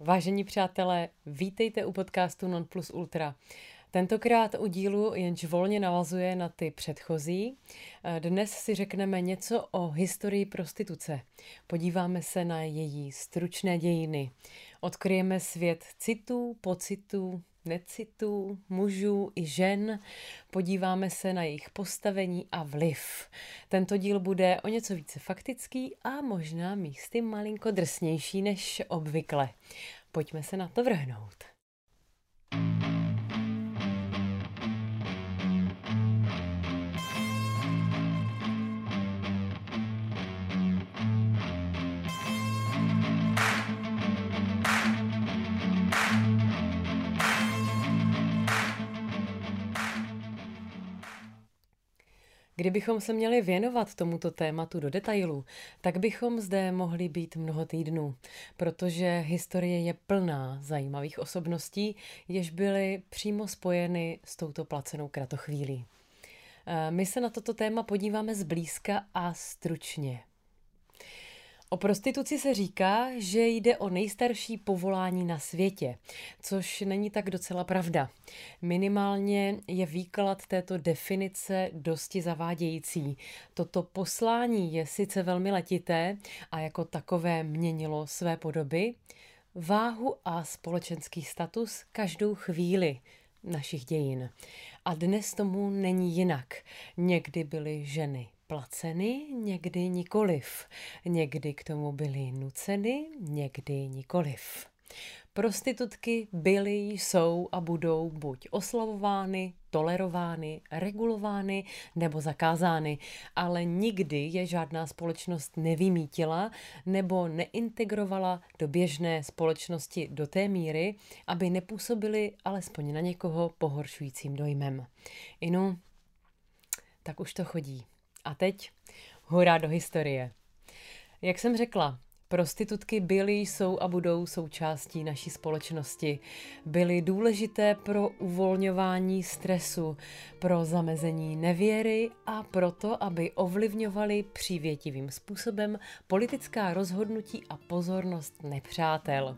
Vážení přátelé, vítejte u podcastu Non Plus Ultra. Tentokrát u dílu jenž volně navazuje na ty předchozí. Dnes si řekneme něco o historii prostituce. Podíváme se na její stručné dějiny. Odkryjeme svět citů, pocitů, necitů, mužů i žen. Podíváme se na jejich postavení a vliv. Tento díl bude o něco více faktický a možná místy malinko drsnější než obvykle. Pojďme se na to vrhnout. Kdybychom se měli věnovat tomuto tématu do detailu, tak bychom zde mohli být mnoho týdnů, protože historie je plná zajímavých osobností, jež byly přímo spojeny s touto placenou kratochvílí. Eh, my se na toto téma podíváme zblízka a stručně. O prostituci se říká, že jde o nejstarší povolání na světě, což není tak docela pravda. Minimálně je výklad této definice dosti zavádějící. Toto poslání je sice velmi letité a jako takové měnilo své podoby, váhu a společenský status každou chvíli našich dějin. A dnes tomu není jinak. Někdy byly ženy placeny, někdy nikoliv. Někdy k tomu byly nuceny, někdy nikoliv. Prostitutky byly, jsou a budou buď oslavovány, tolerovány, regulovány nebo zakázány, ale nikdy je žádná společnost nevymítila nebo neintegrovala do běžné společnosti do té míry, aby nepůsobily alespoň na někoho pohoršujícím dojmem. Inu, tak už to chodí. A teď hurá do historie. Jak jsem řekla, Prostitutky byly, jsou a budou součástí naší společnosti. Byly důležité pro uvolňování stresu, pro zamezení nevěry a proto, aby ovlivňovaly přívětivým způsobem politická rozhodnutí a pozornost nepřátel.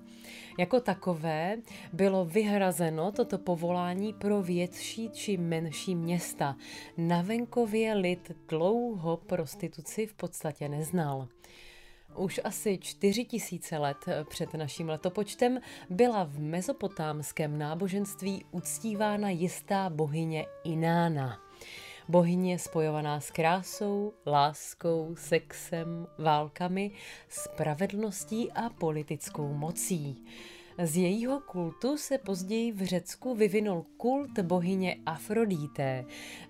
Jako takové bylo vyhrazeno toto povolání pro větší či menší města. Na venkově lid dlouho prostituci v podstatě neznal. Už asi 4 tisíce let před naším letopočtem byla v mezopotámském náboženství uctívána jistá bohyně Inána. Bohyně spojovaná s krásou, láskou, sexem, válkami, spravedlností a politickou mocí. Z jejího kultu se později v Řecku vyvinul kult bohyně Afrodité,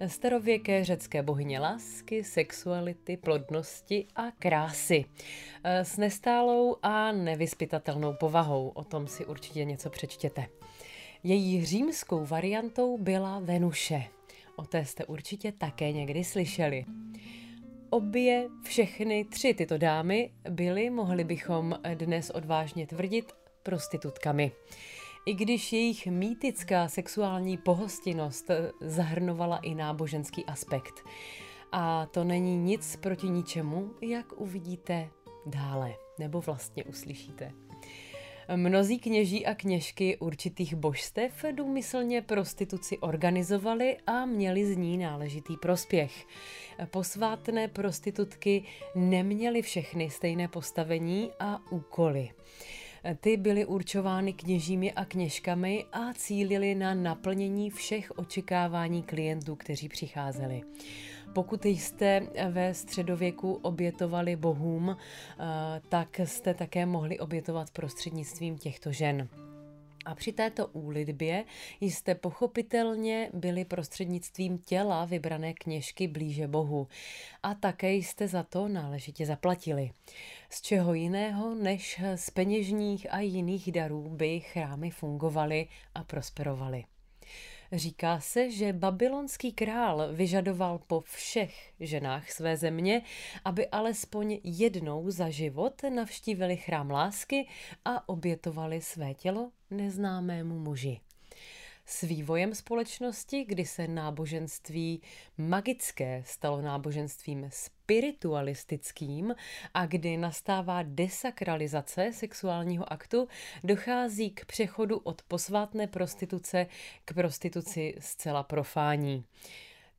starověké řecké bohyně lásky, sexuality, plodnosti a krásy. S nestálou a nevyspytatelnou povahou, o tom si určitě něco přečtěte. Její římskou variantou byla Venuše. O té jste určitě také někdy slyšeli. Obě, všechny tři tyto dámy byly, mohli bychom dnes odvážně tvrdit, prostitutkami. I když jejich mýtická sexuální pohostinnost zahrnovala i náboženský aspekt. A to není nic proti ničemu, jak uvidíte dále, nebo vlastně uslyšíte. Mnozí kněží a kněžky určitých božstev důmyslně prostituci organizovali a měli z ní náležitý prospěch. Posvátné prostitutky neměly všechny stejné postavení a úkoly. Ty byly určovány kněžími a kněžkami a cílily na naplnění všech očekávání klientů, kteří přicházeli. Pokud jste ve středověku obětovali bohům, eh, tak jste také mohli obětovat prostřednictvím těchto žen. A při této úlitbě jste pochopitelně byli prostřednictvím těla vybrané kněžky blíže Bohu a také jste za to náležitě zaplatili. Z čeho jiného než z peněžních a jiných darů by chrámy fungovaly a prosperovaly. Říká se, že babylonský král vyžadoval po všech ženách své země, aby alespoň jednou za život navštívili chrám lásky a obětovali své tělo neznámému muži. s vývojem společnosti, kdy se náboženství magické stalo náboženstvím spiritualistickým a kdy nastává desakralizace sexuálního aktu, dochází k přechodu od posvátné prostituce k prostituci zcela profání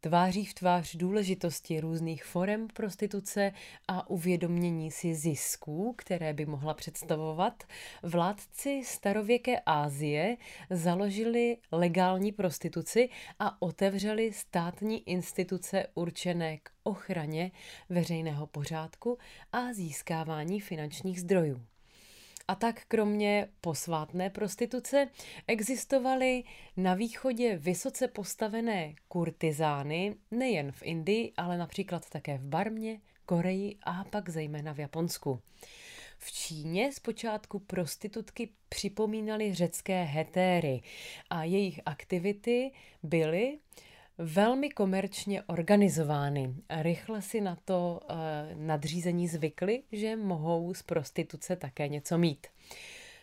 tváří v tvář důležitosti různých forem prostituce a uvědomění si zisků, které by mohla představovat, vládci starověké Ázie založili legální prostituci a otevřeli státní instituce určené k ochraně veřejného pořádku a získávání finančních zdrojů. A tak kromě posvátné prostituce existovaly na východě vysoce postavené kurtizány nejen v Indii, ale například také v Barmě, Koreji a pak zejména v Japonsku. V Číně zpočátku prostitutky připomínaly řecké hetéry a jejich aktivity byly velmi komerčně organizovány. Rychle si na to uh, nadřízení zvykli, že mohou z prostituce také něco mít.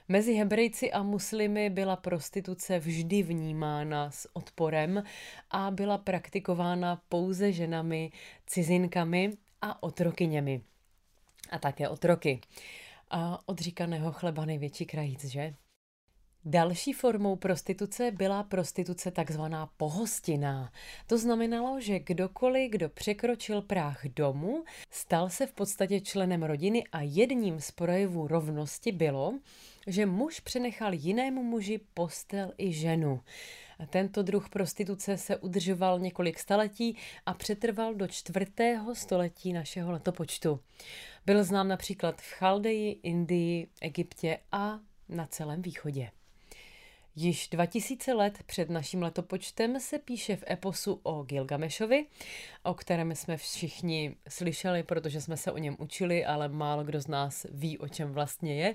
Mezi Hebrejci a muslimy byla prostituce vždy vnímána s odporem a byla praktikována pouze ženami, cizinkami a otrokyněmi. A také otroky. A odříkaného chleba největší krajíc, že? Další formou prostituce byla prostituce takzvaná pohostinná. To znamenalo, že kdokoliv, kdo překročil práh domu, stal se v podstatě členem rodiny a jedním z projevů rovnosti bylo, že muž přenechal jinému muži postel i ženu. Tento druh prostituce se udržoval několik staletí a přetrval do čtvrtého století našeho letopočtu. Byl znám například v Chaldeji, Indii, Egyptě a na celém východě. Již 2000 let před naším letopočtem se píše v eposu o Gilgamešovi, o kterém jsme všichni slyšeli, protože jsme se o něm učili, ale málo kdo z nás ví, o čem vlastně je.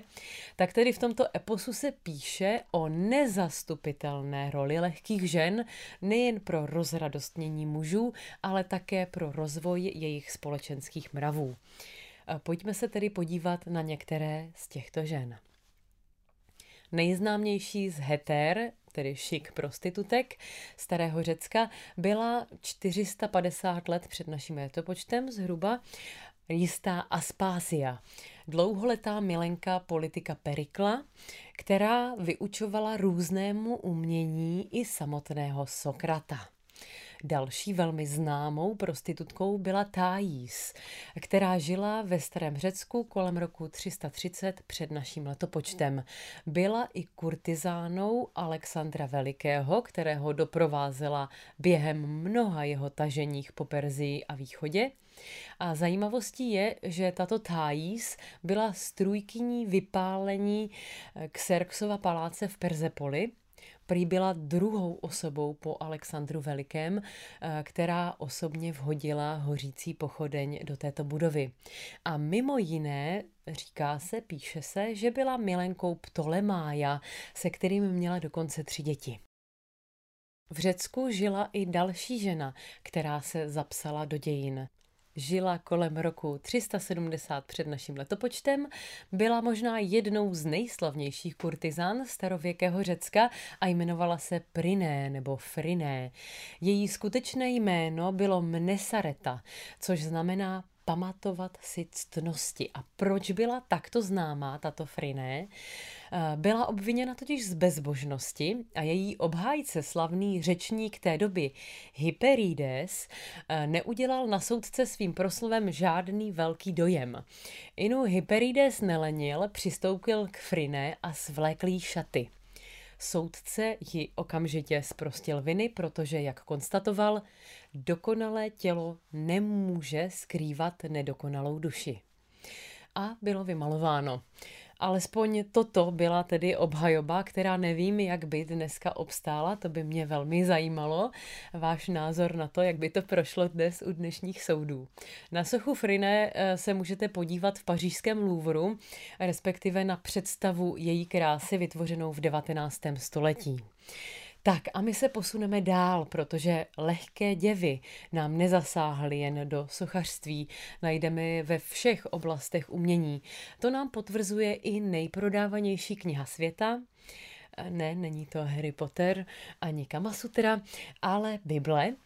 Tak tedy v tomto eposu se píše o nezastupitelné roli lehkých žen nejen pro rozradostnění mužů, ale také pro rozvoj jejich společenských mravů. Pojďme se tedy podívat na některé z těchto žen. Nejznámější z heter, tedy šik prostitutek starého Řecka, byla 450 let před naším letopočtem zhruba jistá Aspásia, dlouholetá milenka politika Perikla, která vyučovala různému umění i samotného Sokrata. Další velmi známou prostitutkou byla Thais, která žila ve starém Řecku kolem roku 330 před naším letopočtem. Byla i kurtizánou Alexandra Velikého, kterého doprovázela během mnoha jeho taženích po Perzii a východě. A zajímavostí je, že tato Thais byla strůjkyní vypálení Xerxova paláce v Perzepoli, prý byla druhou osobou po Alexandru Velikém, eh, která osobně vhodila hořící pochodeň do této budovy. A mimo jiné Říká se, píše se, že byla milenkou Ptolemája, se kterým měla dokonce tři děti. V Řecku žila i další žena, která se zapsala do dějin žila kolem roku 370 před naším letopočtem, byla možná jednou z nejslavnějších kurtizán starověkého Řecka a jmenovala se Priné nebo Friné. Její skutečné jméno bylo Mnesareta, což znamená pamatovat si ctnosti. A proč byla takto známá tato Friné? Eh, byla obviněna totiž z bezbožnosti a její obhájce, slavný řečník té doby Hyperides, eh, neudělal na soudce svým proslovem žádný velký dojem. Inu Hyperides nelenil, přistoupil k Friné a svléklý šaty. Soudce ji okamžitě zprostil viny, protože, jak konstatoval, dokonalé tělo nemůže skrývat nedokonalou duši. A bylo vymalováno. Alespoň toto byla tedy obhajoba, která nevím, jak by dneska obstála, to by mě velmi zajímalo. Váš názor na to, jak by to prošlo dnes u dnešních soudů. Na sochu Friné eh, se můžete podívat v pařížském Louvru, respektive na představu její krásy vytvořenou v 19. století. Tak a my se posuneme dál, protože lehké děvy nám nezasáhly jen do sochařství, najdeme je ve všech oblastech umění. To nám potvrzuje i nejprodávanější kniha světa, Ne, není to Harry Potter ani Kamasutra, ale Bible.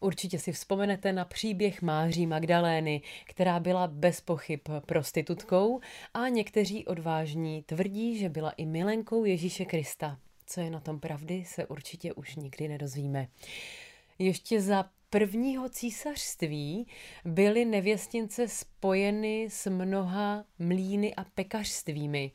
Určitě si vzpomenete na příběh Máří Magdalény, která byla bez pochyb prostitutkou a někteří odvážní tvrdí, že byla i milenkou Ježíše Krista. Co je na tom pravdy, se určitě už nikdy nedozvíme. Ještě za prvního císařství byly nevěstince spojeny s mnoha mlíny a pekařstvími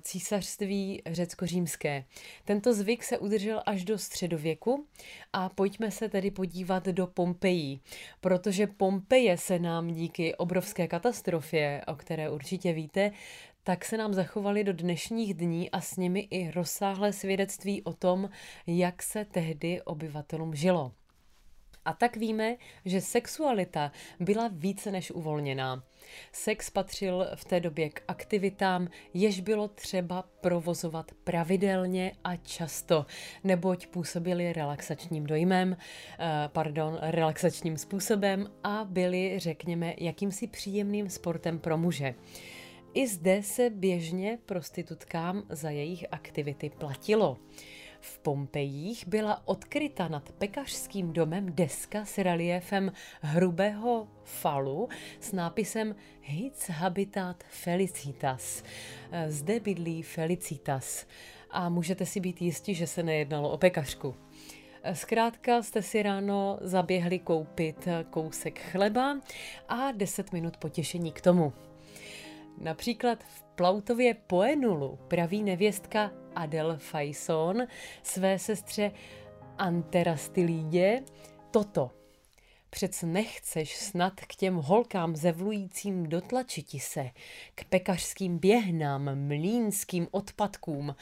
císařství řecko-římské. Tento zvyk se udržel až do středověku a pojďme se tedy podívat do Pompejí, protože Pompeje se nám díky obrovské katastrofě, o které určitě víte, tak se nám zachovaly do dnešních dní a s nimi i rozsáhlé svědectví o tom, jak se tehdy obyvatelům žilo. A tak víme, že sexualita byla více než uvolněná. Sex patřil v té době k aktivitám, jež bylo třeba provozovat pravidelně a často, neboť působili relaxačním dojmem, eh, pardon, relaxačním způsobem a byli, řekněme, jakýmsi příjemným sportem pro muže. I zde se běžně prostitutkám za jejich aktivity platilo. V Pompejích byla odkryta nad pekařským domem deska s reliefem hrubého falu s nápisem Hic habitat felicitas. Zde bydlí Felicitas a můžete si být jistí, že se nejednalo o pekařku. Zkrátka jste si ráno zaběhli koupit kousek chleba a 10 minut potěšení k tomu. Například v Plautově Poenulu praví nevěstka Adel Faison své sestře Anterastilídě toto. Přec nechceš snad k těm holkám zevlujícím dotlačiti se, k pekařským běhnám, mlínským odpadkům,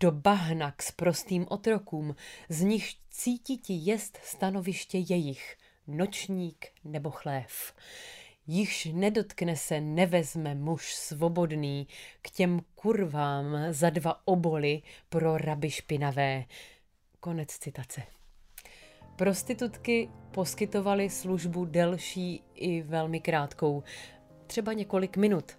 do bahna k sprostým otrokům, z nich cítiti jest stanoviště jejich, nočník nebo chlév jichž nedotkne se nevezme muž svobodný k těm kurvám za dva oboly pro raby špinavé. Konec citace. Prostitutky poskytovaly službu delší i velmi krátkou, třeba několik minut.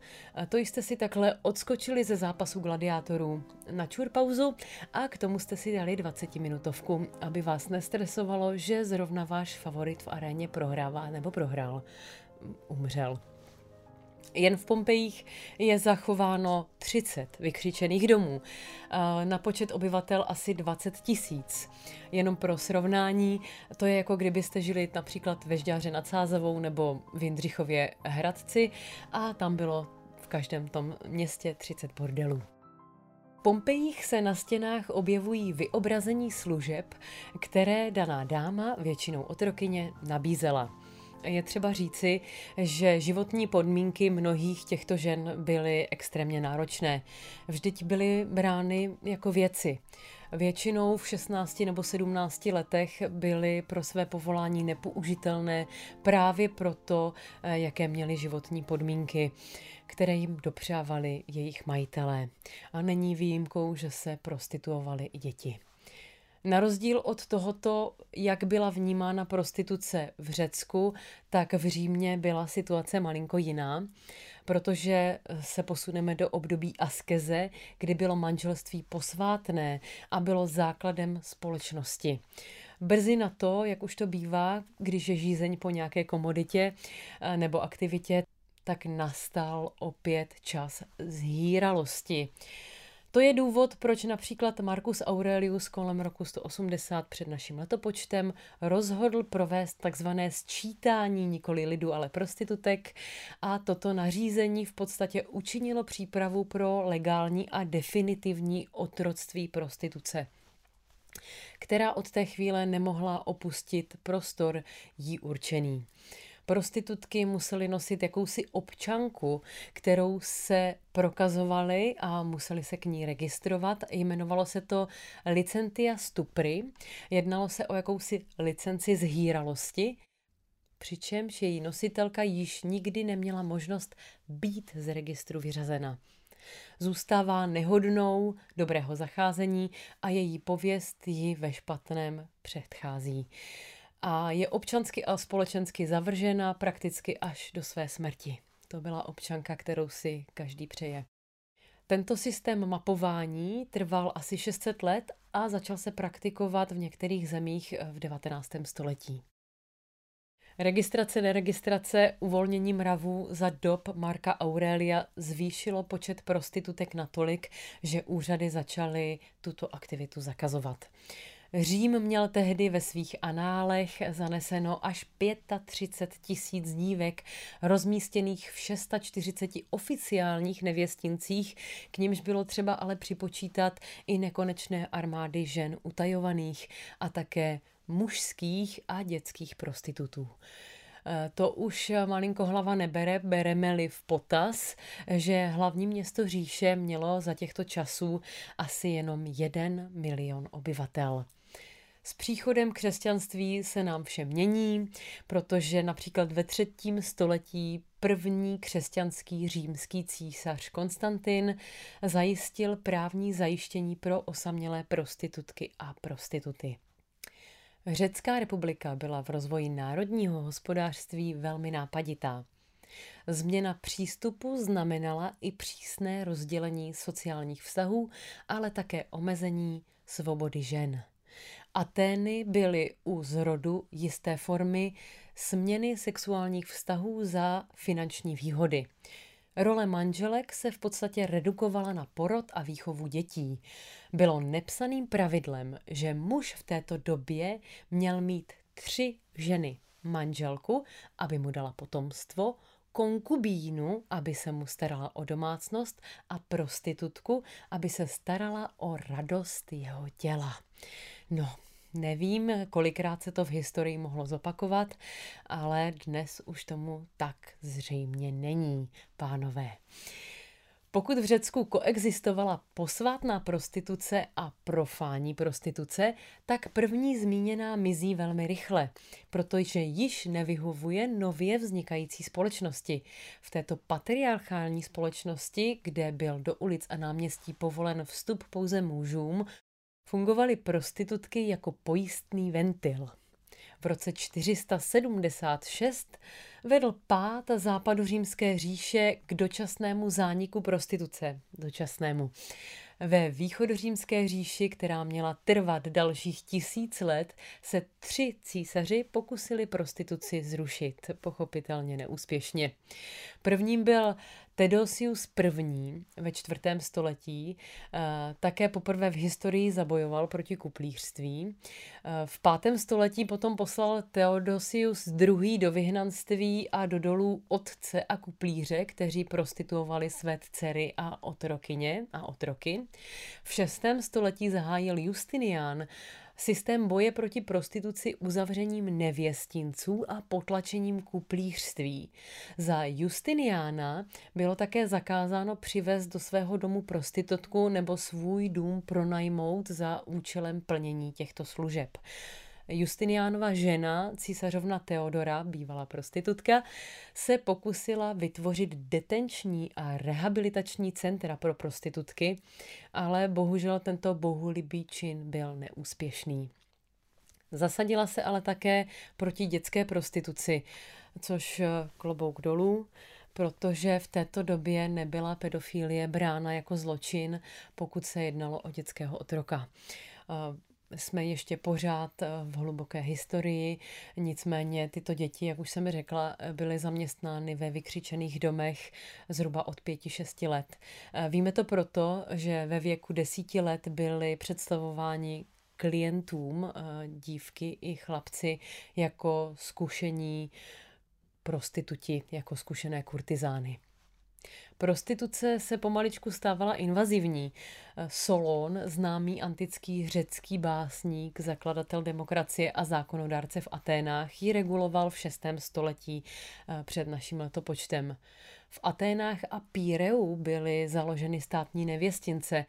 To jste si takhle odskočili ze zápasu gladiátorů na čurpauzu a k tomu jste si dali 20 minutovku, aby vás nestresovalo, že zrovna váš favorit v aréně prohrává nebo prohrál umřel. Jen v Pompejích je zachováno 30 vykřičených domů, na počet obyvatel asi 20 tisíc. Jenom pro srovnání, to je jako kdybyste žili například ve Žďáře nad Sázavou nebo v Jindřichově Hradci a tam bylo v každém tom městě 30 bordelů. V Pompejích se na stěnách objevují vyobrazení služeb, které daná dáma, většinou otrokyně, nabízela. Je třeba říci, že životní podmínky mnohých těchto žen byly extrémně náročné. Vždyť byly brány jako věci. Většinou v 16 nebo 17 letech byly pro své povolání nepoužitelné právě proto, eh, jaké měly životní podmínky, které jim dopřávali jejich majitelé. A není výjimkou, že se prostituovali i děti. Na rozdíl od tohoto, jak byla vnímána prostituce v Řecku, tak v Římě byla situace malinko jiná, protože se posuneme do období askeze, kdy bylo manželství posvátné a bylo základem společnosti. Brzy na to, jak už to bývá, když je žízeň po nějaké komoditě eh, nebo aktivitě, tak nastal opět čas zhýralosti. To je důvod, proč například Marcus Aurelius kolem roku 180 před naším letopočtem rozhodl provést takzvané sčítání nikoli lidu, ale prostitutek a toto nařízení v podstatě učinilo přípravu pro legální a definitivní otroctví prostituce která od té chvíle nemohla opustit prostor jí určený. Prostitutky musely nosit jakousi občanku, kterou se prokazovali a museli se k ní registrovat. Jmenovalo se to Licentia Stupry. Jednalo se o jakousi licenci zhýralosti, přičemž její nositelka již nikdy neměla možnost být z registru vyřazena. Zůstává nehodnou dobrého zacházení a její pověst ji ve špatném předchází a je občansky a společensky zavržena prakticky až do své smrti. To byla občanka, kterou si každý přeje. Tento systém mapování trval asi 600 let a začal se praktikovat v některých zemích v 19. století. Registrace, neregistrace, uvolnění mravů za dob Marka Aurelia zvýšilo počet prostitutek natolik, že úřady začaly tuto aktivitu zakazovat. Řím měl tehdy ve svých análech zaneseno až 35 tisíc dívek rozmístěných v 640 oficiálních nevěstincích, k nimž bylo třeba ale připočítat i nekonečné armády žen utajovaných a také mužských a dětských prostitutů. E, to už malinko hlava nebere, bereme-li v potaz, že hlavní město říše mělo za těchto časů asi jenom jeden milion obyvatel. S příchodem křesťanství se nám vše mění, protože například ve třetím století první křesťanský římský císař Konstantin zajistil právní zajištění pro osamělé prostitutky a prostituty. Řecká republika byla v rozvoji národního hospodářství velmi nápaditá. Změna přístupu znamenala i přísné rozdělení sociálních vztahů, ale také omezení svobody žen. Atény byly u zrodu jisté formy směny sexuálních vztahů za finanční výhody. Role manželek se v podstatě redukovala na porod a výchovu dětí. Bylo nepsaným pravidlem, že muž v této době měl mít tři ženy. Manželku, aby mu dala potomstvo, konkubínu, aby se mu starala o domácnost a prostitutku, aby se starala o radost jeho těla. No, nevím, kolikrát se to v historii mohlo zopakovat, ale dnes už tomu tak zřejmě není, pánové. Pokud v Řecku koexistovala posvátná prostituce a profání prostituce, tak první zmíněná mizí velmi rychle, protože již nevyhovuje nově vznikající společnosti. V této patriarchální společnosti, kde byl do ulic a náměstí povolen vstup pouze mužům, fungovaly prostitutky jako pojistný ventil. V roce 476 vedl pád západu římské říše k dočasnému zániku prostituce. Dočasnému. Ve východořímské říši, která měla trvat dalších tisíc let, se tři císaři pokusili prostituci zrušit, pochopitelně neúspěšně. Prvním byl Tedosius I. ve čtvrtém století eh, také poprvé v historii zabojoval proti kuplířství. Eh, v pátém století potom poslal Theodosius II. do vyhnanství a do dolů otce a kuplíře, kteří prostituovali své dcery a otrokyně a otroky. V šestém století zahájil Justinian systém boje proti prostituci uzavřením nevěstinců a potlačením kuplířství. Za Justiniána bylo také zakázáno přivést do svého domu prostitutku nebo svůj dům pronajmout za účelem plnění těchto služeb. Justiniánova žena, císařovna Teodora, bývalá prostitutka, se pokusila vytvořit detenční a rehabilitační centra pro prostitutky, ale bohužel tento bohulibý čin byl neúspěšný. Zasadila se ale také proti dětské prostituci, což klobouk dolů, protože v této době nebyla pedofilie brána jako zločin, pokud se jednalo o dětského otroka jsme ještě pořád eh, v hluboké historii, nicméně tyto děti, jak už jsem řekla, byly zaměstnány ve vykřičených domech zhruba od 5-6 let. Eh, víme to proto, že ve věku desíti let byly představováni klientům eh, dívky i chlapci jako zkušení prostituti, jako zkušené kurtizány. Prostituce se pomaličku stávala invazivní. Solon, známý antický řecký básník, zakladatel demokracie a zákonodárce v Aténách, ji reguloval v 6. století eh, před naším letopočtem. V Aténách a Píreu byly založeny státní nevěstince,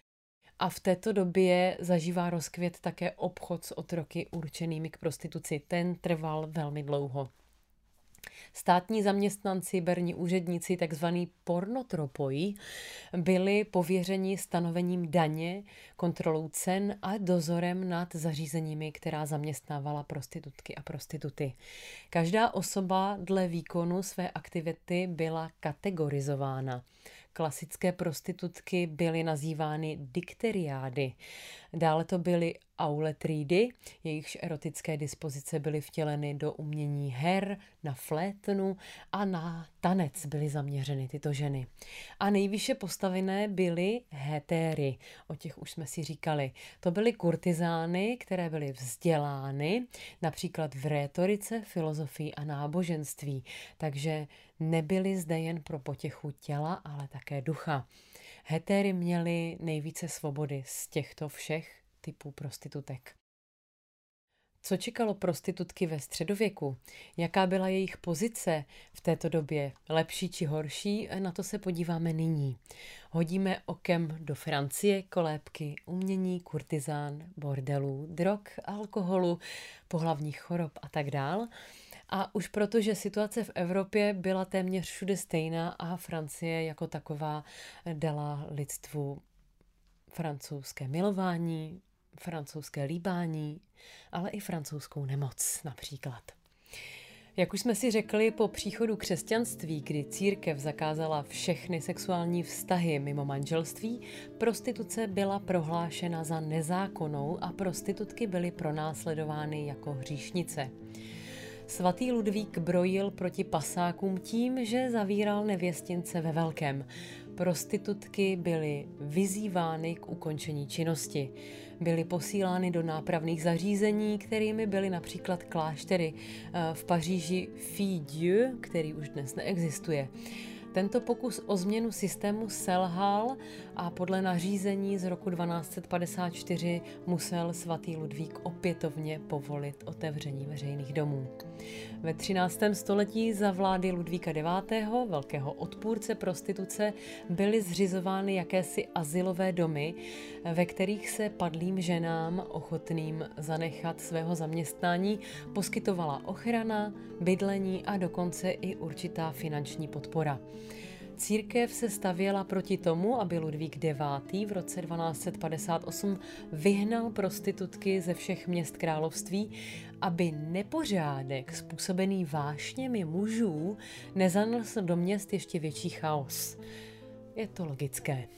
a v této době zažívá rozkvět také obchod s otroky určenými k prostituci. Ten trval velmi dlouho. Státní zaměstnanci, berní úředníci, takzvaný pornotropoji, byli pověřeni stanovením daně, kontrolou cen a dozorem nad zařízeními, která zaměstnávala prostitutky a prostituty. Každá osoba dle výkonu své aktivity byla kategorizována. klasické prostitutky byly nazývány dikteriády. Dále to byly auletrídy, jejichž erotické dispozice byly vtěleny do umění her, na flétnu a na tanec byly zaměřeny tyto ženy. A nejvýše postavené byly hetéry, o těch už jsme si říkali. To byly kurtizány, které byly vzdělány, například v rétorice, filozofii a náboženství. Takže nebyly zde jen pro potěchu těla, ale také ducha. Hetéry měly nejvíce svobody z těchto všech typů prostitutek. Co čekalo prostitutky ve středověku? Jaká byla jejich pozice v této době? Lepší či horší? Na to se podíváme nyní. Hodíme okem do Francie, kolébky, umění, kurtizán, bordelů, drog, alkoholu, pohlavních chorob a tak dál. A už protože situace v Evropě byla téměř všude stejná a Francie jako taková dala lidstvu francouzské milování, francouzské líbání, ale i francouzskou nemoc například. Jak už jsme si řekli, po příchodu křesťanství, kdy církev zakázala všechny sexuální vztahy mimo manželství, prostituce byla prohlášena za nezákonnou a prostitutky byly pronásledovány jako hříšnice. Svatý Ludvík brojil proti pasákům tím, že zavíral nevěstince ve velkém. Prostitutky byly vyzývány k ukončení činnosti. Byly posílány do nápravných zařízení, kterými byly například kláštery eh, v Paříži Fille Dieu, který už dnes neexistuje. Tento pokus o změnu systému selhal a podle nařízení z roku 1254 musel svatý Ludvík opětovně povolit otevření veřejných domů. Ve 13. století za vlády Ludvíka IX., velkého odpůrce prostituce, byly zřizovány jakési asilové domy, ve kterých se padlým ženám ochotným zanechat svého zaměstnání poskytovala ochrana, bydlení a dokonce i určitá finanční podpora. Církev se stavěla proti tomu, aby Ludvík IX. v roce 1258 vyhnal prostitutky ze všech měst království, aby nepořádek způsobený vášněmi mužů nezanesl do měst ještě větší chaos. Je to logické.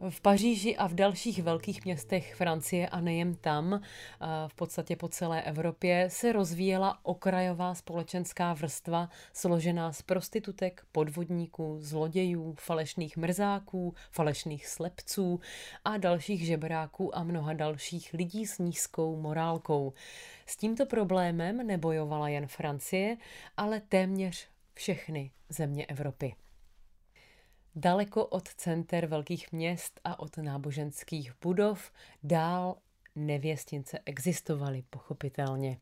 V Paříži a v dalších velkých městech Francie a nejen tam, v podstatě po celé Evropě, se rozvíjela okrajová společenská vrstva složená z prostitutek, podvodníků, zlodějů, falešných mrzáků, falešných slepců a dalších žebráků a mnoha dalších lidí s nízkou morálkou. S tímto problémem nebojovala jen Francie, ale téměř všechny země Evropy. Daleko od center velkých měst a od náboženských budov dál nevěstince existovaly, pochopitelně.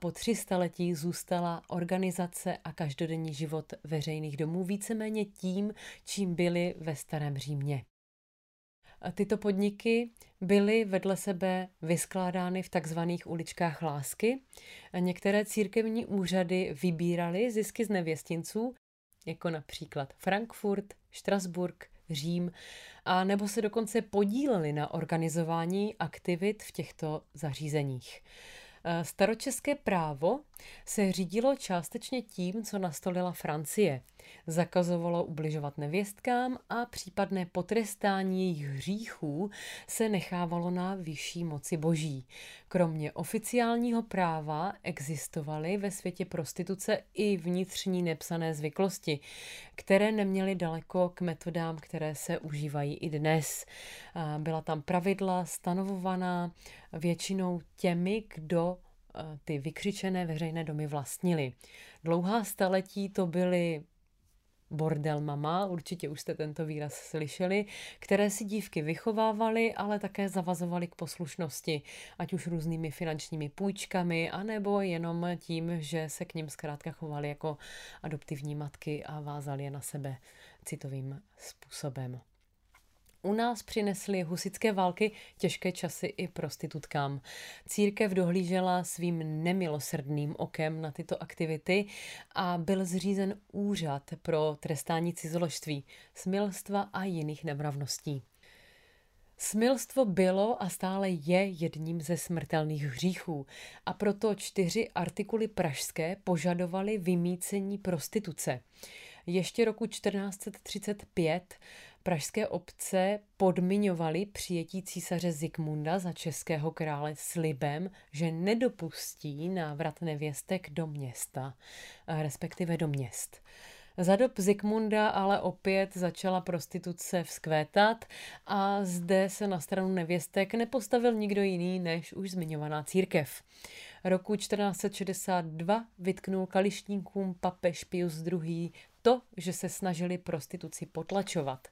Po tři staletí zůstala organizace a každodenní život veřejných domů víceméně tím, čím byly ve starém Římě. Tyto podniky byly vedle sebe vyskládány v takzvaných uličkách lásky. Některé církevní úřady vybíraly zisky z nevěstinců jako například Frankfurt, Štrasburg, Řím, a nebo se dokonce podíleli na organizování aktivit v těchto zařízeních. Eh, staročeské právo se řídilo částečně tím, co nastolila Francie. Zakazovalo ubližovat nevěstkám a případné potrestání jejich hříchů se nechávalo na vyšší moci boží. Kromě oficiálního práva existovaly ve světě prostituce i vnitřní nepsané zvyklosti, které neměly daleko k metodám, které se užívají i dnes. Byla tam pravidla stanovovaná většinou těmi, kdo ty vykřičené veřejné domy vlastnili. Dlouhá staletí to byly bordel mama, určitě už jste tento výraz slyšeli, které si dívky vychovávaly, ale také zavazovaly k poslušnosti, ať už různými finančními půjčkami, anebo jenom tím, že se k ním zkrátka chovali jako adoptivní matky a vázali je na sebe citovým způsobem. U nás přinesly husické války těžké časy i prostitutkám. Církev dohlížela svým nemilosrdným okem na tyto aktivity a byl zřízen úřad pro trestání cizoložství, smilstva a jiných nemravností. Smilstvo bylo a stále je jedním ze smrtelných hříchů a proto čtyři artikuly pražské požadovaly vymícení prostituce. Ještě roku 1435 pražské obce podmiňovaly přijetí císaře Zikmunda za českého krále slibem, že nedopustí návrat nevěstek do města, respektive do měst. Za dob Zikmunda ale opět začala prostituce vzkvétat a zde se na stranu nevěstek nepostavil nikdo jiný než už zmiňovaná církev. Roku 1462 vytknul kališníkům papež Pius II. To, že se snažili prostituci potlačovat.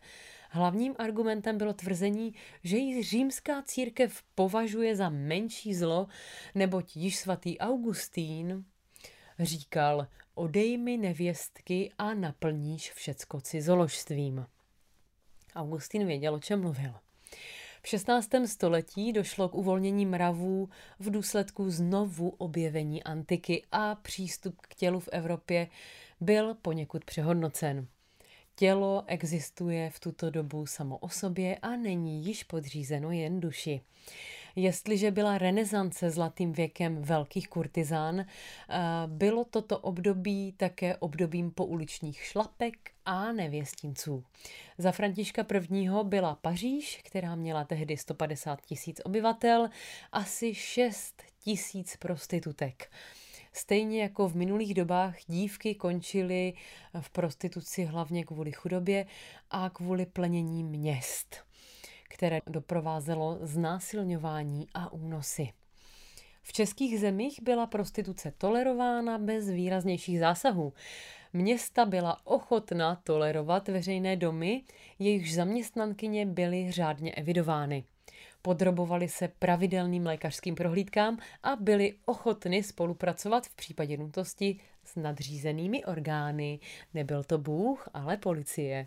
Hlavním argumentem bylo tvrzení, že ji římská církev považuje za menší zlo, neboť již svatý Augustín říkal, odej mi nevěstky a naplníš všecko cizoložstvím. Augustín věděl, o čem mluvil. V 16. století došlo k uvolnění mravů v důsledku znovu objevení antiky a přístup k tělu v Evropě byl poněkud přehodnocen. Tělo existuje v tuto dobu samo o sobě a není již podřízeno jen duši. Jestliže byla renesance zlatým věkem velkých kurtizán, eh, bylo toto období také obdobím pouličních šlapek a nevěstinců. Za Františka I. byla Paříž, která měla tehdy 150 tisíc obyvatel, asi 6 tisíc prostitutek. Stejně jako v minulých dobách dívky končily v prostituci hlavně kvůli chudobě a kvůli plenění měst které doprovázelo znásilňování a únosy. V českých zemích byla prostituce tolerována bez výraznějších zásahů. Města byla ochotná tolerovat veřejné domy, jejichž zaměstnankyně byly řádně evidovány. Podrobovali se pravidelným lékařským prohlídkám a byli ochotni spolupracovat v případě nutnosti s nadřízenými orgány. Nebyl to Bůh, ale policie.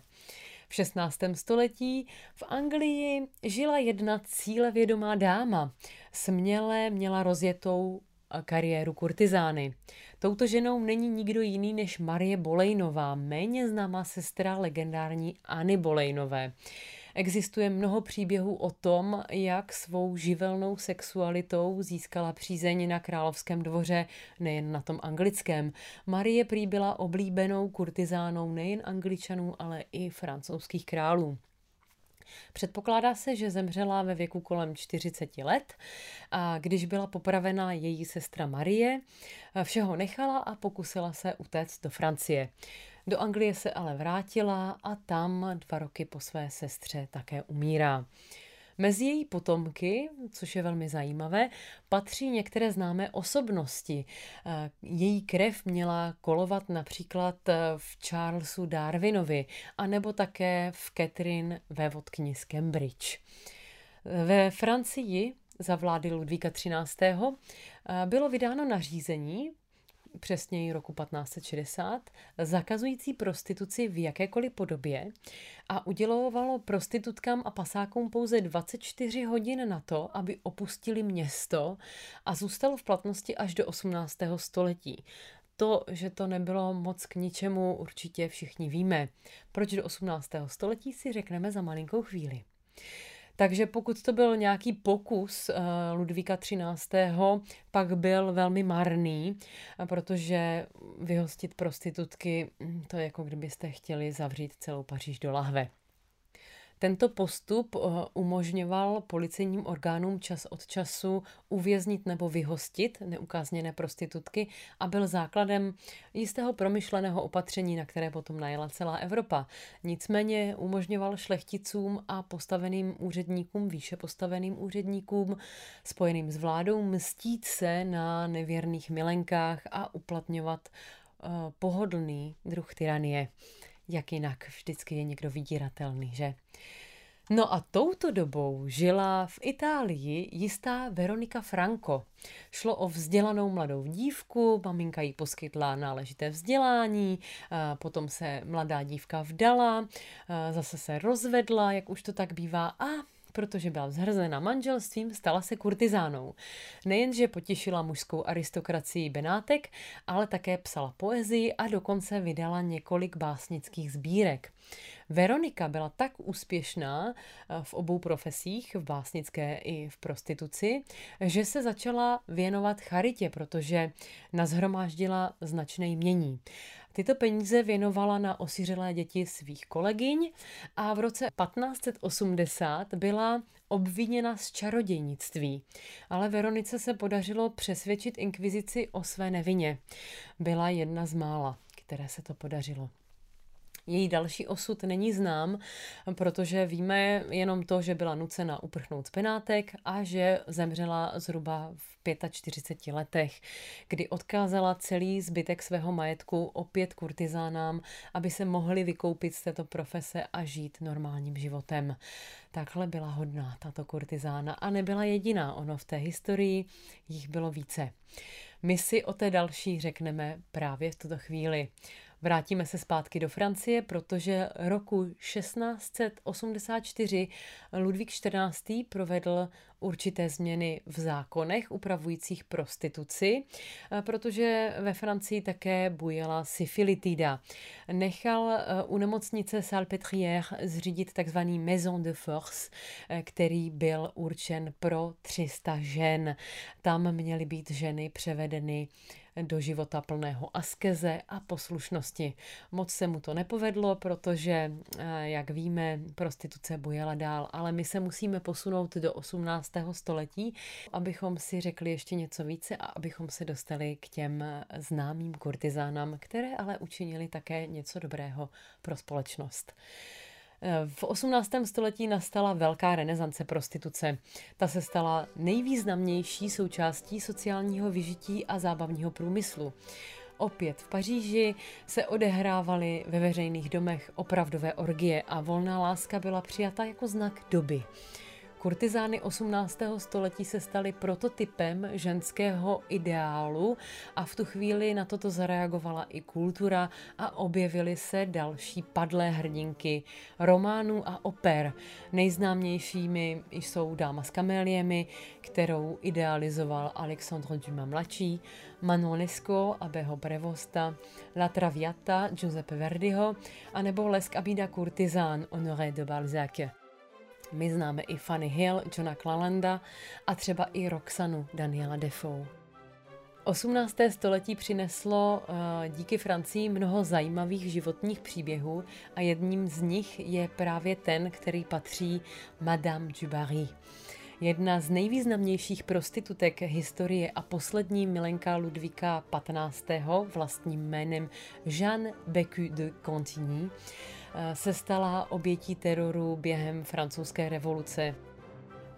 V 16. století v Anglii žila jedna cílevědomá dáma. Směle měla rozjetou kariéru kurtizány. Touto ženou není nikdo jiný než Marie Bolejnová, méně známá sestra legendární Anny Bolejnové. Existuje mnoho příběhů o tom, jak svou živelnou sexualitou získala přízeň na královském dvoře, nejen na tom anglickém. Marie prý byla oblíbenou kurtizánou nejen angličanů, ale i francouzských králů. Předpokládá se, že zemřela ve věku kolem 40 let a když byla popravena její sestra Marie, všeho nechala a pokusila se utéct do Francie. Do Anglie se ale vrátila a tam dva roky po své sestře také umírá. Mezi její potomky, což je velmi zajímavé, patří některé známé osobnosti. Eh, její krev měla kolovat například eh, v Charlesu Darwinovi, anebo také v Catherine vévodkyni z Cambridge. Ve Francii za vlády Ludvíka XIII. Eh, bylo vydáno nařízení, přesněji roku 1560, zakazující prostituci v jakékoliv podobě a udělovalo prostitutkám a pasákům pouze 24 hodin na to, aby opustili město a zůstalo v platnosti až do 18. století. To, že to nebylo moc k ničemu, určitě všichni víme. Proč do 18. století si řekneme za malinkou chvíli. Takže pokud to byl nějaký pokus uh, Ludvíka XIII., pak byl velmi marný, protože vyhostit prostitutky, hm, to je jako kdybyste chtěli zavřít celou Paříž do lahve. Tento postup eh, umožňoval policejním orgánům čas od času uvěznit nebo vyhostit neukázněné prostitutky a byl základem jistého promyšleného opatření, na které potom najela celá Evropa. Nicméně umožňoval šlechticům a postaveným úředníkům, výše postaveným úředníkům, spojeným s vládou, mstít se na nevěrných milenkách a uplatňovat uh, pohodlný druh tyranie jak jinak vždycky je někdo vydíratelný, že? No a touto dobou žila v Itálii jistá Veronika Franco. Šlo o vzdělanou mladou dívku, maminka jí poskytla náležité vzdělání, potom se mladá dívka vdala, zase se rozvedla, jak už to tak bývá, a protože byla zhrzena manželstvím, stala se kurtizánou. Nejenže potěšila mužskou aristokracii Benátek, ale také psala poezii a dokonce vydala několik básnických sbírek. Veronika byla tak úspěšná eh, v obou profesích, v básnické i v prostituci, že se začala věnovat charitě, protože nazhromáždila značné jmění. Tyto peníze věnovala na osiřelé děti svých kolegyň a v roce 1580 byla obviněna z čarodějnictví. Ale Veronice se podařilo přesvědčit inkvizici o své nevině. Byla jedna z mála, které se to podařilo. Její další osud není znám, protože víme jenom to, že byla nucena uprchnout z Penátek a že zemřela zhruba v 45 letech, kdy odkázala celý zbytek svého majetku opět kurtizánám, aby se mohli vykoupit z této profese a žít normálním životem. Takhle byla hodná tato kurtizána a nebyla jediná, ono v té historii jich bylo více. My si o té další řekneme právě v tuto chvíli. Vrátíme se zpátky do Francie, protože roku 1684 Ludvík XIV. provedl určité změny v zákonech upravujících prostituci, protože ve Francii také bujela syfilitida. Nechal eh, u nemocnice Salpêtrière zřídit tzv. Maison de Force, eh, který byl určen pro 300 žen. Tam měly být ženy převedeny do života plného askeze a poslušnosti. Moc se mu to nepovedlo, protože, eh, jak víme, prostituce bujela dál, ale my se musíme posunout do 18. století, abychom si řekli ještě něco více a abychom se dostali k těm známým kurtizánám, které ale učinili také něco dobrého pro společnost. V 18. století nastala velká renesance prostituce. Ta se stala nejvýznamnější součástí sociálního vyžití a zábavního průmyslu. Opět v Paříži se odehrávaly ve veřejných domech opravdové orgie a volná láska byla přijata jako znak doby. Kurtizány 18. století se staly prototypem ženského ideálu a v tu chvíli na toto zareagovala i kultura a objevily se další padlé hrdinky románů a oper. Nejznámějšími jsou Dáma s kaméliemi, kterou idealizoval Alexandre Dumas mladší, Manon Lescaut a Beho Prevosta, La Traviata Giuseppe Verdiho, anebo Lesk Abida Kurtizán Honoré de Balzac. My známe i Fanny Hill, Johna Clalanda a třeba i Roxanu Daniela Defoe. 18. století přineslo uh, díky Francii mnoho zajímavých životních příběhů a jedním z nich je právě ten, který patří Madame du Barry. Jedna z nejvýznamnějších prostitutek historie a poslední milenka Ludvíka XV. vlastním jménem Jeanne Becu de Contigny Eh, se stala obětí teroru během francouzské revoluce.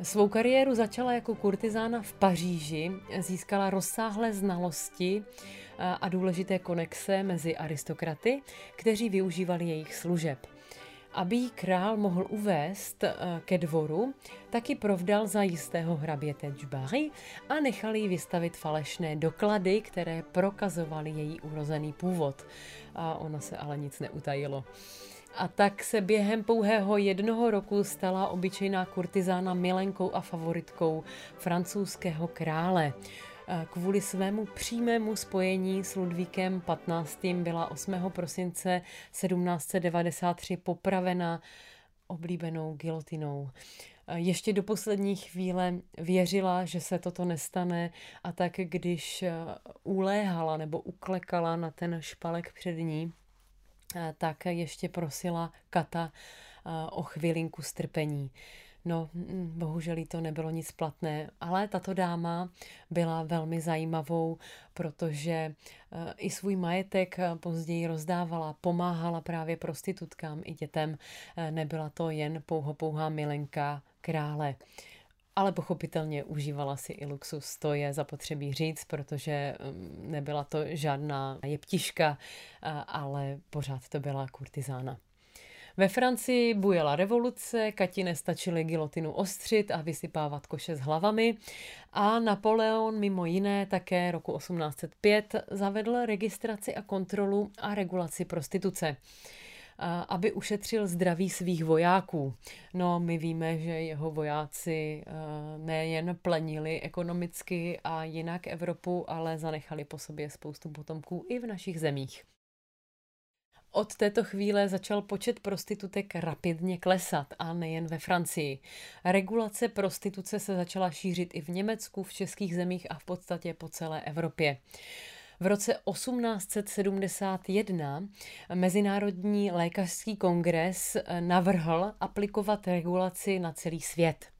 Svou kariéru začala jako kurtizána v Paříži, získala rozsáhlé znalosti eh, a důležité konexe mezi aristokraty, kteří využívali jejich služeb. Aby jí král mohl uvést eh, ke dvoru, taky provdal za jistého hraběte Džbary a nechal jí vystavit falešné doklady, které prokazovaly její urozený původ. A ona se ale nic neutajilo. A tak se během pouhého jednoho roku stala obyčejná kurtizána milenkou a favoritkou francouzského krále. Kvůli svému přímému spojení s Ludvíkem 15. byla 8. prosince 1793 popravena oblíbenou gilotinou. Ještě do poslední chvíle věřila, že se toto nestane a tak když uléhala nebo uklekala na ten špalek před ní, Eh, tak ještě prosila Kata eh, o chvilinku strpení. No, mm, bohužel to nebylo nic platné, ale tato dáma byla velmi zajímavou, protože eh, i svůj majetek později rozdávala, pomáhala právě prostitutkám i dětem. Nebyla to jen pouhopouhá milenka krále ale pochopitelně užívala si i luxus, to je zapotřebí říct, protože mm, nebyla to žádná jeptiška, ale pořád to byla kurtizána. Ve Francii bujela revoluce, Kati nestačily gilotinu ostřit a vysypávat koše s hlavami a Napoleon mimo jiné také roku 1805 zavedl registraci a kontrolu a regulaci prostituce aby ušetřil zdraví svých vojáků. No, my víme, že jeho vojáci nejen plenili ekonomicky a jinak Evropu, ale zanechali po sobě spoustu potomků i v našich zemích. Od této chvíle začal počet prostitutek rapidně klesat a nejen ve Francii. Regulace prostituce se začala šířit i v Německu, v českých zemích a v podstatě po celé Evropě. V roce 1871 Mezinárodní lékařský kongres navrhl aplikovat regulaci na celý svět.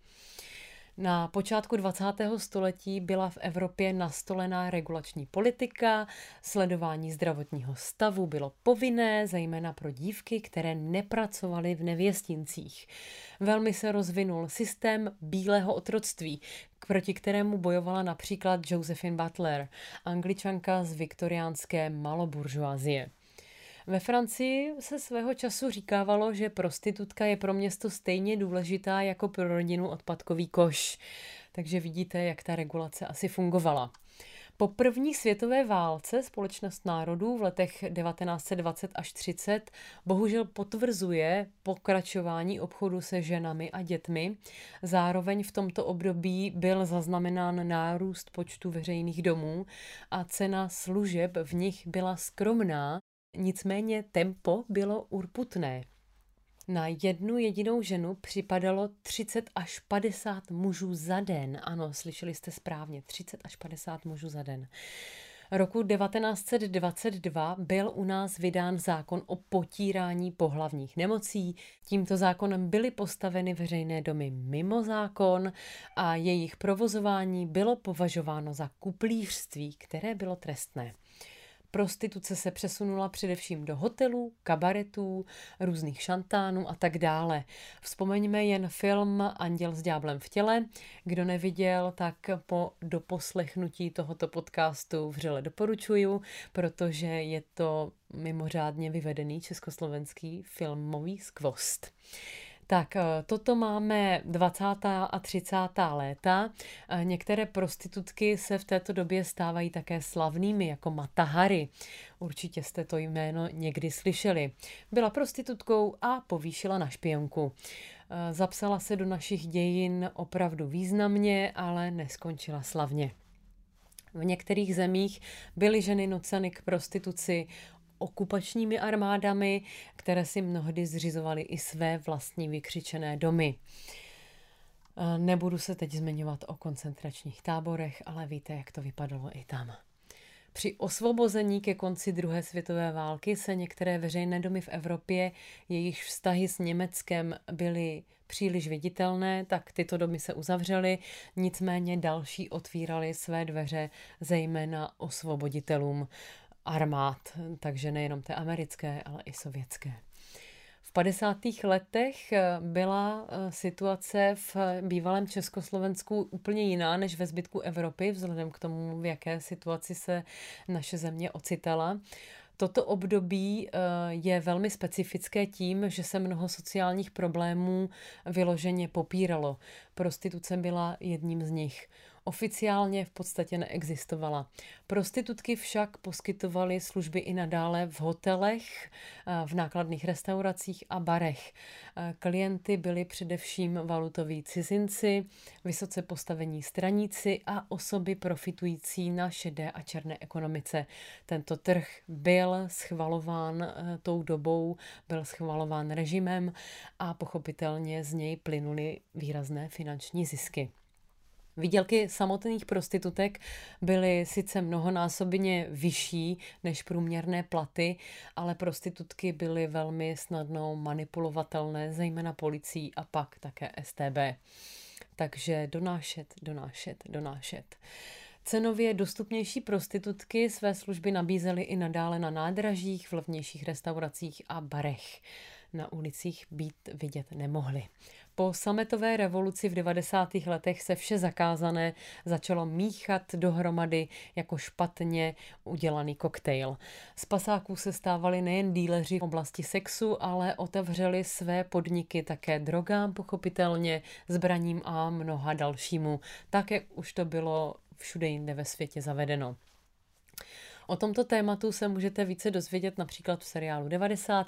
Na počátku 20. století byla v Evropě nastolená regulační politika, sledování zdravotního stavu bylo povinné, zejména pro dívky, které nepracovaly v nevěstincích. Velmi se rozvinul systém bílého otroctví, proti kterému bojovala například Josephine Butler, angličanka z viktoriánské maloburžoazie. Ve Francii se svého času říkávalo, že prostitutka je pro město stejně důležitá jako pro rodinu odpadkový koš. Takže vidíte, jak ta regulace asi fungovala. Po první světové válce Společnost národů v letech 1920 až 30 bohužel potvrzuje pokračování obchodu se ženami a dětmi. Zároveň v tomto období byl zaznamenán nárůst počtu veřejných domů a cena služeb v nich byla skromná, nicméně tempo bylo urputné. Na jednu jedinou ženu připadalo 30 až 50 mužů za den. Ano, slyšeli jste správně, 30 až 50 mužů za den. Roku 1922 byl u nás vydán zákon o potírání pohlavních nemocí. Tímto zákonem byly postaveny veřejné domy mimo zákon a jejich provozování bylo považováno za kuplířství, které bylo trestné. Prostituce se přesunula především do hotelů, kabaretů, různých šantánů a tak dále. Vzpomeňme jen film Anděl s ďáblem v těle. Kdo neviděl, tak po doposlechnutí tohoto podcastu vřele doporučuju, protože je to mimořádně vyvedený československý filmový skvost. Tak eh, toto máme 20. a 30. léta. Eh, některé prostitutky se v této době stávají také slavnými, jako Matahari. Určitě jste to jméno někdy slyšeli. Byla prostitutkou a povýšila na špionku. Eh, zapsala se do našich dějin opravdu významně, ale neskončila slavně. V některých zemích byly ženy nuceny k prostituci okupačními armádami, které si mnohdy zřizovaly i své vlastní vykřičené domy. E, nebudu se teď zmiňovat o koncentračních táborech, ale víte, jak to vypadalo i tam. Při osvobození ke konci druhé světové války se některé veřejné domy v Evropě, jejichž vztahy s Německem byly příliš viditelné, tak tyto domy se uzavřely, nicméně další otvíraly své dveře zejména osvoboditelům armád, takže nejenom té americké, ale i sovětské. V 50. letech eh, byla eh, situace v bývalém Československu úplně jiná než ve zbytku Evropy, vzhledem k tomu, v jaké situaci se naše země ocitala. Toto období eh, je velmi specifické tím, že se mnoho sociálních problémů vyloženě popíralo. Prostituce byla jedním z nich oficiálně v podstatě neexistovala. Prostitutky však poskytovaly služby i nadále v hotelech, v nákladných restauracích a barech. Klienty byli především valutoví cizinci, vysoce postavení straníci a osoby profitující na šedé a černé ekonomice. Tento trh byl schvalován e, tou dobou, byl schvalován režimem a pochopitelně z něj plynuly výrazné finanční zisky. Výdělky samotných prostitutek byly sice mnohonásobně vyšší než průměrné platy, ale prostitutky byly velmi snadno manipulovatelné, zejména policií a pak také STB. Takže donášet, donášet, donášet. Cenově dostupnější prostitutky své služby nabízely i nadále na nádražích, v levnějších restauracích a barech. Na ulicích být vidět nemohly. Po sametové revoluci v 90. letech se vše zakázané začalo míchat dohromady jako špatně udělaný koktejl. Z pasáků se stávali nejen díleři v oblasti sexu, ale otevřeli své podniky také drogám, pochopitelně, zbraním a mnoha dalšímu, tak jak už to bylo všude jinde ve světě zavedeno. O tomto tématu se můžete více dozvědět například v seriálu 90,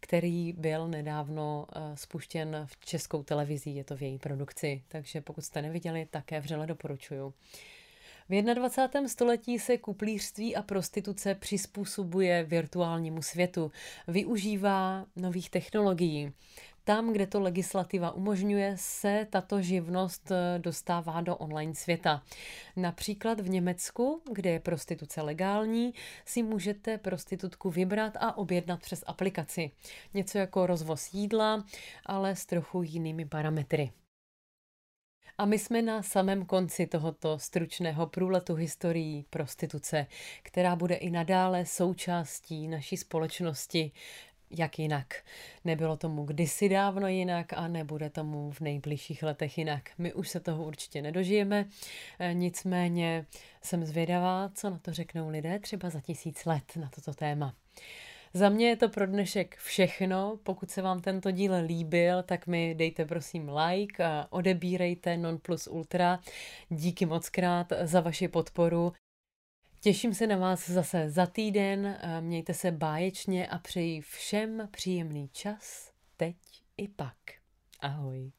který byl nedávno eh, spuštěn v českou televizi, je to v její produkci, takže pokud jste neviděli, také vřele doporučuju. V 21. století se kuplířství a prostituce přizpůsobuje virtuálnímu světu, využívá nových technologií. Tam, kde to legislativa umožňuje, se tato živnost eh, dostává do online světa. Například v Německu, kde je prostituce legální, si můžete prostitutku vybrat a objednat přes aplikaci. Něco jako rozvoz jídla, ale s trochu jinými parametry. A my jsme na samém konci tohoto stručného průletu historií prostituce, která bude i nadále součástí naší společnosti, jak jinak. Nebylo tomu kdysi dávno jinak a nebude tomu v nejbližších letech jinak. My už se toho určitě nedožijeme, e, nicméně jsem zvědavá, co na to řeknou lidé třeba za tisíc let na toto téma. Za mě je to pro dnešek všechno. Pokud se vám tento díl líbil, tak mi dejte prosím like a odebírejte Non Plus Ultra. Díky moc krát za vaši podporu. Těším se na vás zase za týden. Mějte se báječně a přeji všem příjemný čas, teď i pak. Ahoj.